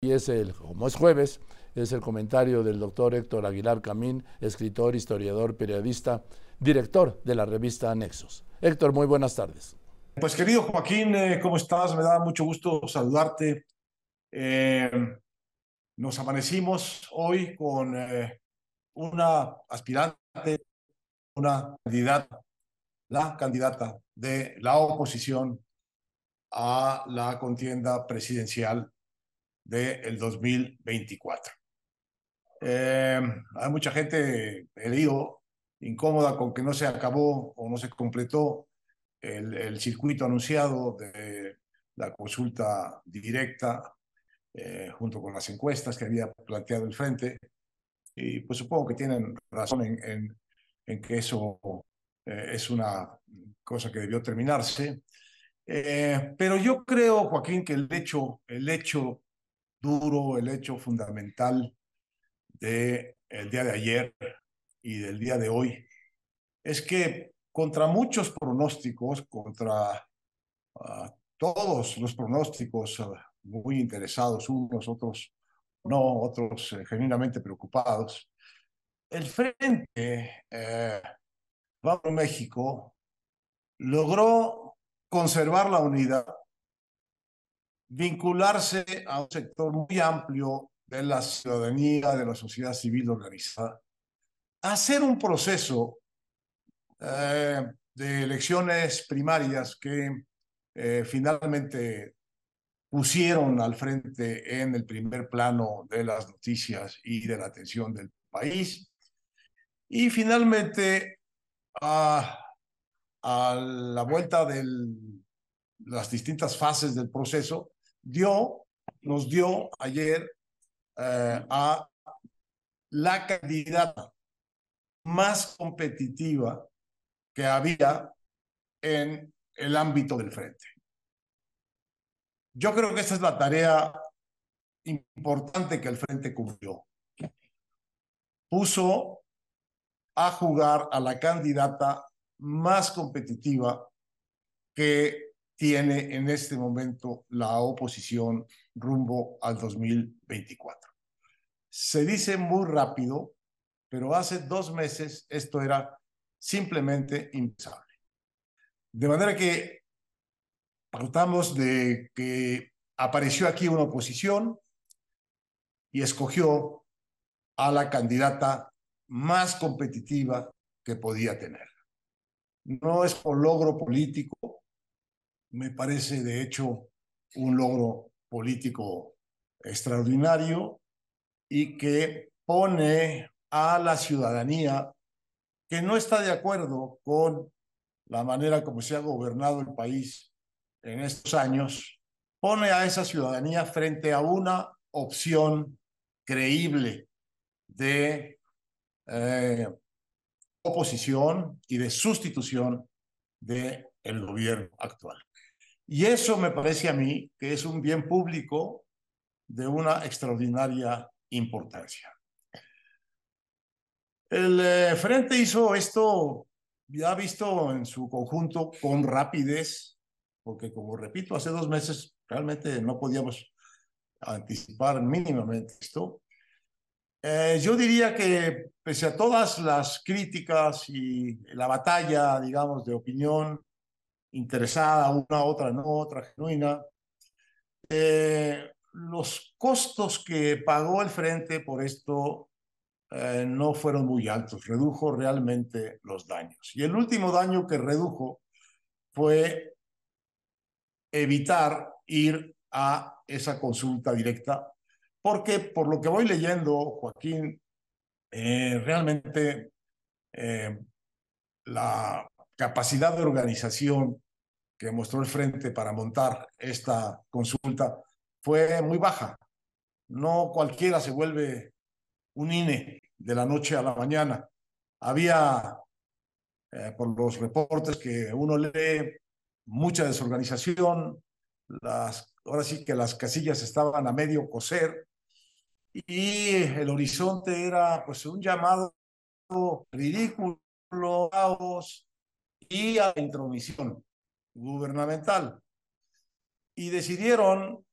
Y es el, como es jueves, es el comentario del doctor Héctor Aguilar Camín, escritor, historiador, periodista, director de la revista Nexos. Héctor, muy buenas tardes. Pues querido Joaquín, eh, ¿cómo estás? Me da mucho gusto saludarte. Eh, nos amanecimos hoy con eh, una aspirante, una candidata, la candidata de la oposición a la contienda presidencial del 2024. Eh, hay mucha gente, he leído, incómoda con que no se acabó o no se completó el, el circuito anunciado de la consulta directa eh, junto con las encuestas que había planteado el Frente. Y pues supongo que tienen razón en, en, en que eso eh, es una cosa que debió terminarse. Eh, pero yo creo, Joaquín, que el hecho, el hecho duro, el hecho fundamental del el día de ayer y del día de hoy es que contra muchos pronósticos, contra uh, todos los pronósticos uh, muy interesados, unos, otros no, otros uh, genuinamente preocupados, el Frente eh, México logró conservar la unidad vincularse a un sector muy amplio de la ciudadanía, de la sociedad civil organizada, hacer un proceso eh, de elecciones primarias que eh, finalmente pusieron al frente en el primer plano de las noticias y de la atención del país. Y finalmente, a, a la vuelta de las distintas fases del proceso, dio, nos dio ayer eh, a la candidata más competitiva que había en el ámbito del frente. Yo creo que esa es la tarea importante que el frente cumplió. Puso a jugar a la candidata más competitiva que tiene en este momento la oposición rumbo al 2024. Se dice muy rápido, pero hace dos meses esto era simplemente impensable. De manera que partamos de que apareció aquí una oposición y escogió a la candidata más competitiva que podía tener. No es por logro político, me parece de hecho un logro político extraordinario y que pone a la ciudadanía que no está de acuerdo con la manera como se ha gobernado el país en estos años, pone a esa ciudadanía frente a una opción creíble de eh, oposición y de sustitución del el gobierno actual. Y eso me parece a mí que es un bien público de una extraordinaria importancia. El eh, Frente hizo esto, ya visto en su conjunto, con rapidez, porque como repito, hace dos meses realmente no podíamos anticipar mínimamente esto. Eh, yo diría que pese a todas las críticas y la batalla, digamos, de opinión interesada, una, otra no, otra genuina. Eh, los costos que pagó el frente por esto eh, no fueron muy altos, redujo realmente los daños. Y el último daño que redujo fue evitar ir a esa consulta directa, porque por lo que voy leyendo, Joaquín, eh, realmente la capacidad de organización que mostró el frente para montar esta consulta fue muy baja. No cualquiera se vuelve un INE de la noche a la mañana. Había, eh, por los reportes que uno lee, mucha desorganización. Las, ahora sí que las casillas estaban a medio coser y el horizonte era pues un llamado ridículo, y a la intromisión gubernamental. Y decidieron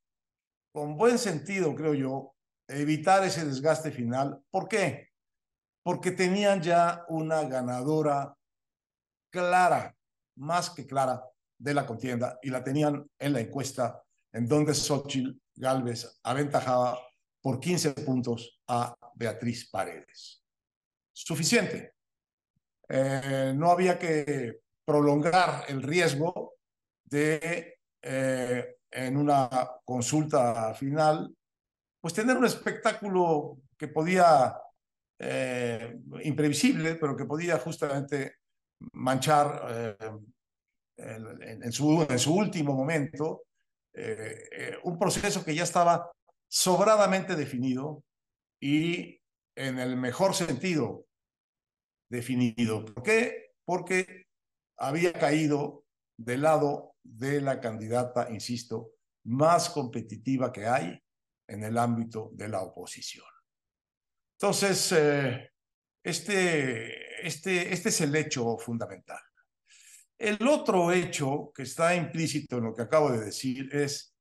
con buen sentido, creo yo, evitar ese desgaste final. ¿Por qué? Porque tenían ya una ganadora clara, más que clara, de la contienda y la tenían en la encuesta en donde Xochitl Galvez aventajaba por 15 puntos a Beatriz Paredes. Suficiente. Eh, no había que prolongar el riesgo de, eh, en una consulta final, pues tener un espectáculo que podía, eh, imprevisible, pero que podía justamente manchar en, su, en su último momento un proceso que ya estaba sobradamente definido y en el mejor sentido definido. ¿Por qué? Porque había caído del lado de la candidata, insisto, más competitiva que hay en el ámbito de la oposición. Entonces, eh, este, este, este es el hecho fundamental. El otro hecho que está implícito en lo que acabo de decir es,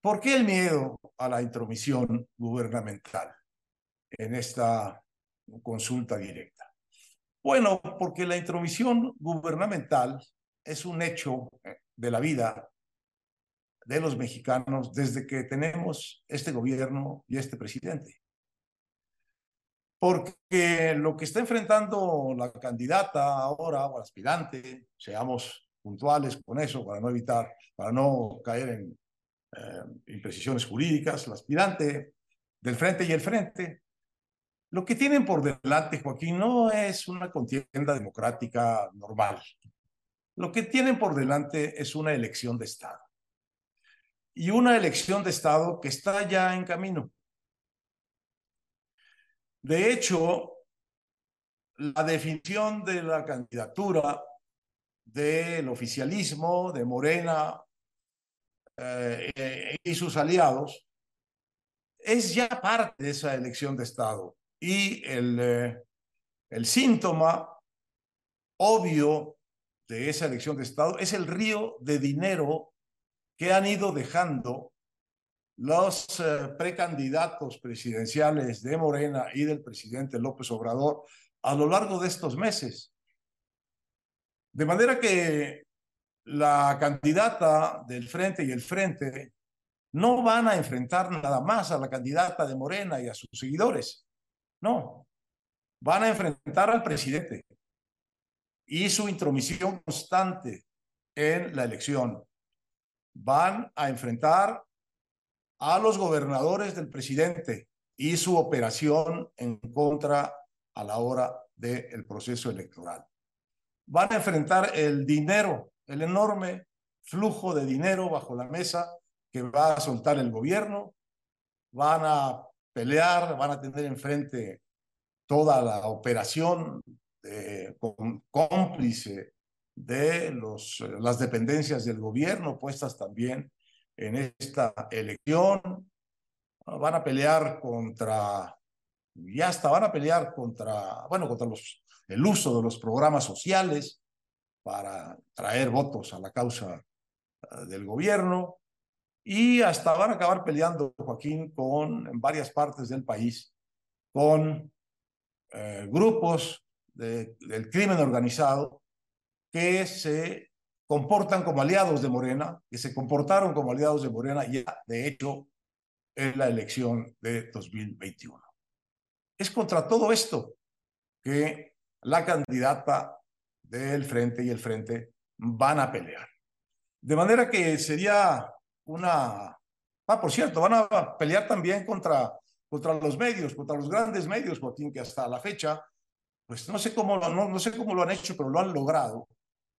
¿por qué el miedo a la intromisión gubernamental en esta consulta directa? Bueno, porque la intromisión gubernamental es un hecho de la vida de los mexicanos desde que tenemos este gobierno y este presidente. Porque lo que está enfrentando la candidata ahora o aspirante, seamos puntuales con eso para no evitar, para no caer en eh, imprecisiones jurídicas, la aspirante del frente y el frente, lo que tienen por delante, Joaquín, no es una contienda democrática normal. Lo que tienen por delante es una elección de Estado. Y una elección de Estado que está ya en camino. De hecho, la definición de la candidatura del oficialismo, de Morena eh, y sus aliados, es ya parte de esa elección de Estado y el, eh, el síntoma obvio de esa elección de Estado es el río de dinero que han ido dejando los eh, precandidatos presidenciales de Morena y del presidente López Obrador a lo largo de estos meses. De manera que la candidata del frente y el frente no van a enfrentar nada más a la candidata de Morena y a sus seguidores. No, van a enfrentar al presidente y su intromisión constante en la elección. Van a enfrentar a los gobernadores del presidente y su operación en contra a la hora del proceso electoral. Van a enfrentar el dinero, el enorme flujo de dinero bajo la mesa que va a soltar el gobierno. Van a pelear, van a tener enfrente toda la operación cómplice de los, las dependencias del gobierno puestas también en esta elección. Van a pelear contra, ya hasta van a pelear contra, bueno, contra los, el uso de los programas sociales para traer votos a la causa eh, del gobierno y hasta van a acabar peleando, Joaquín, con, en varias partes del país, con eh, grupos del crimen organizado que se comportan como aliados de Morena, que se comportaron como aliados de Morena ya, de hecho, en la elección de 2021. Es contra todo esto que la candidata del Frente y el Frente van a pelear. De manera que sería una... Ah, por cierto, van a pelear también contra, contra los medios, contra los grandes medios, Joaquín, que hasta la fecha, pues no sé cómo, no, no sé cómo lo han hecho, pero lo han logrado.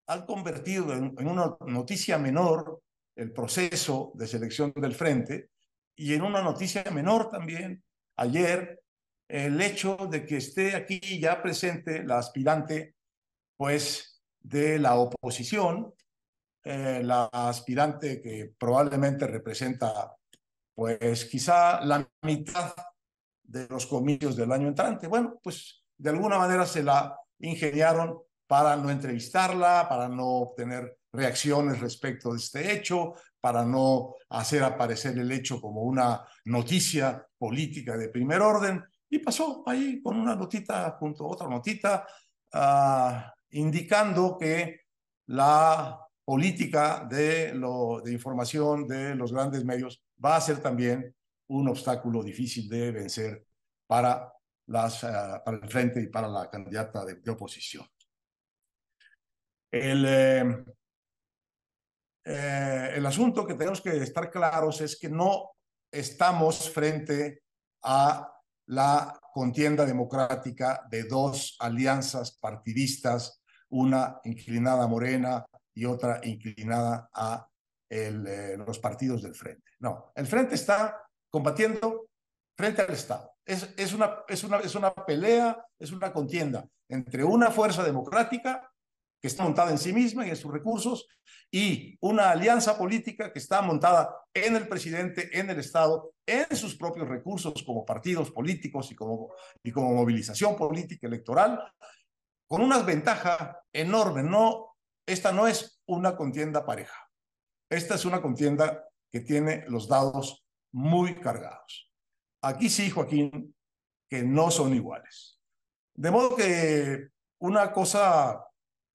Han convertido en, en una noticia menor el proceso de selección del frente y en una noticia menor también ayer el hecho de que esté aquí ya presente la aspirante pues de la oposición eh, la aspirante que probablemente representa, pues quizá la mitad de los comicios del año entrante. Bueno, pues de alguna manera se la ingeniaron para no entrevistarla, para no obtener reacciones respecto de este hecho, para no hacer aparecer el hecho como una noticia política de primer orden, y pasó ahí con una notita junto a otra notita, uh, indicando que la política de, lo, de información de los grandes medios va a ser también un obstáculo difícil de vencer para, las, uh, para el frente y para la candidata de, de oposición. El, eh, eh, el asunto que tenemos que estar claros es que no estamos frente a la contienda democrática de dos alianzas partidistas, una inclinada Morena y otra inclinada a el, eh, los partidos del frente. No, el frente está combatiendo frente al Estado. Es, es, una, es, una, es una pelea, es una contienda entre una fuerza democrática que está montada en sí misma y en sus recursos, y una alianza política que está montada en el presidente, en el Estado, en sus propios recursos como partidos políticos y como, y como movilización política electoral, con una ventaja enorme. No, esta no es una contienda pareja. Esta es una contienda que tiene los dados muy cargados. Aquí sí, Joaquín, que no son iguales. De modo que una cosa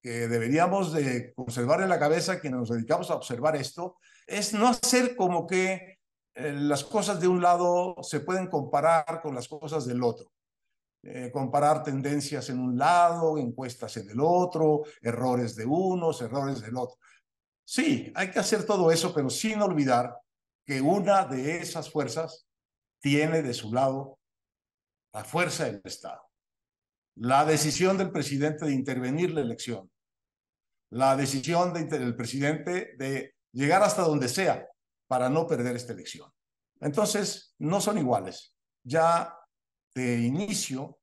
que deberíamos de conservar en la cabeza quienes nos dedicamos a observar esto, es no hacer como que eh, las cosas de un lado se pueden comparar con las cosas del otro. Eh, comparar tendencias en un lado, encuestas en el otro, errores de unos, errores del otro. Sí, hay que hacer todo eso, pero sin olvidar que una de esas fuerzas tiene de su lado la fuerza del Estado la decisión del presidente de intervenir la elección, la decisión de, del presidente de llegar hasta donde sea para no perder esta elección. Entonces, no son iguales. Ya de inicio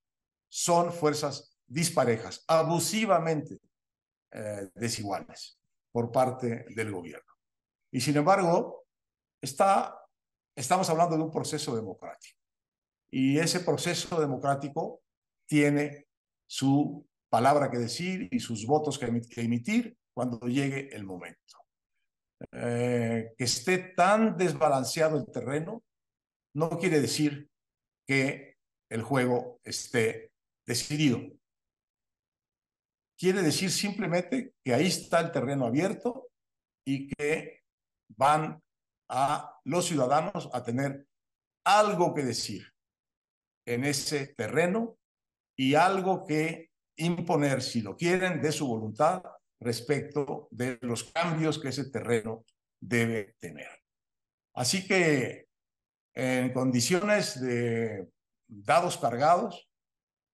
son fuerzas disparejas, abusivamente eh, desiguales por parte del gobierno. Y sin embargo, está, estamos hablando de un proceso democrático. Y ese proceso democrático tiene su palabra que decir y sus votos que, emitir cuando llegue el momento. Eh, que esté tan desbalanceado el terreno no quiere decir que el juego esté decidido. Quiere decir simplemente que ahí está el terreno abierto y que van a los ciudadanos a tener algo que decir en ese terreno y algo que imponer, si lo quieren, de su voluntad respecto de los cambios que ese terreno debe tener. Así que en condiciones de dados cargados,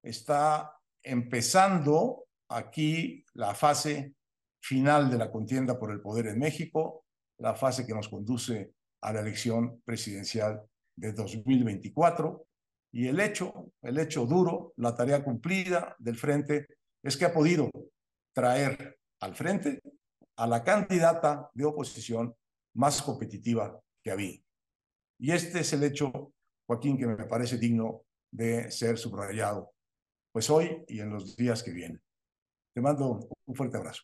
está empezando aquí la fase final de la contienda por el poder en México, la fase que nos conduce a la elección presidencial de 2024. Y el hecho, el hecho duro, la tarea cumplida del frente es que ha podido traer al frente a la candidata de oposición más competitiva que había. Y este es el hecho, Joaquín, que me parece digno de ser subrayado, pues hoy y en los días que vienen. Te mando un fuerte abrazo.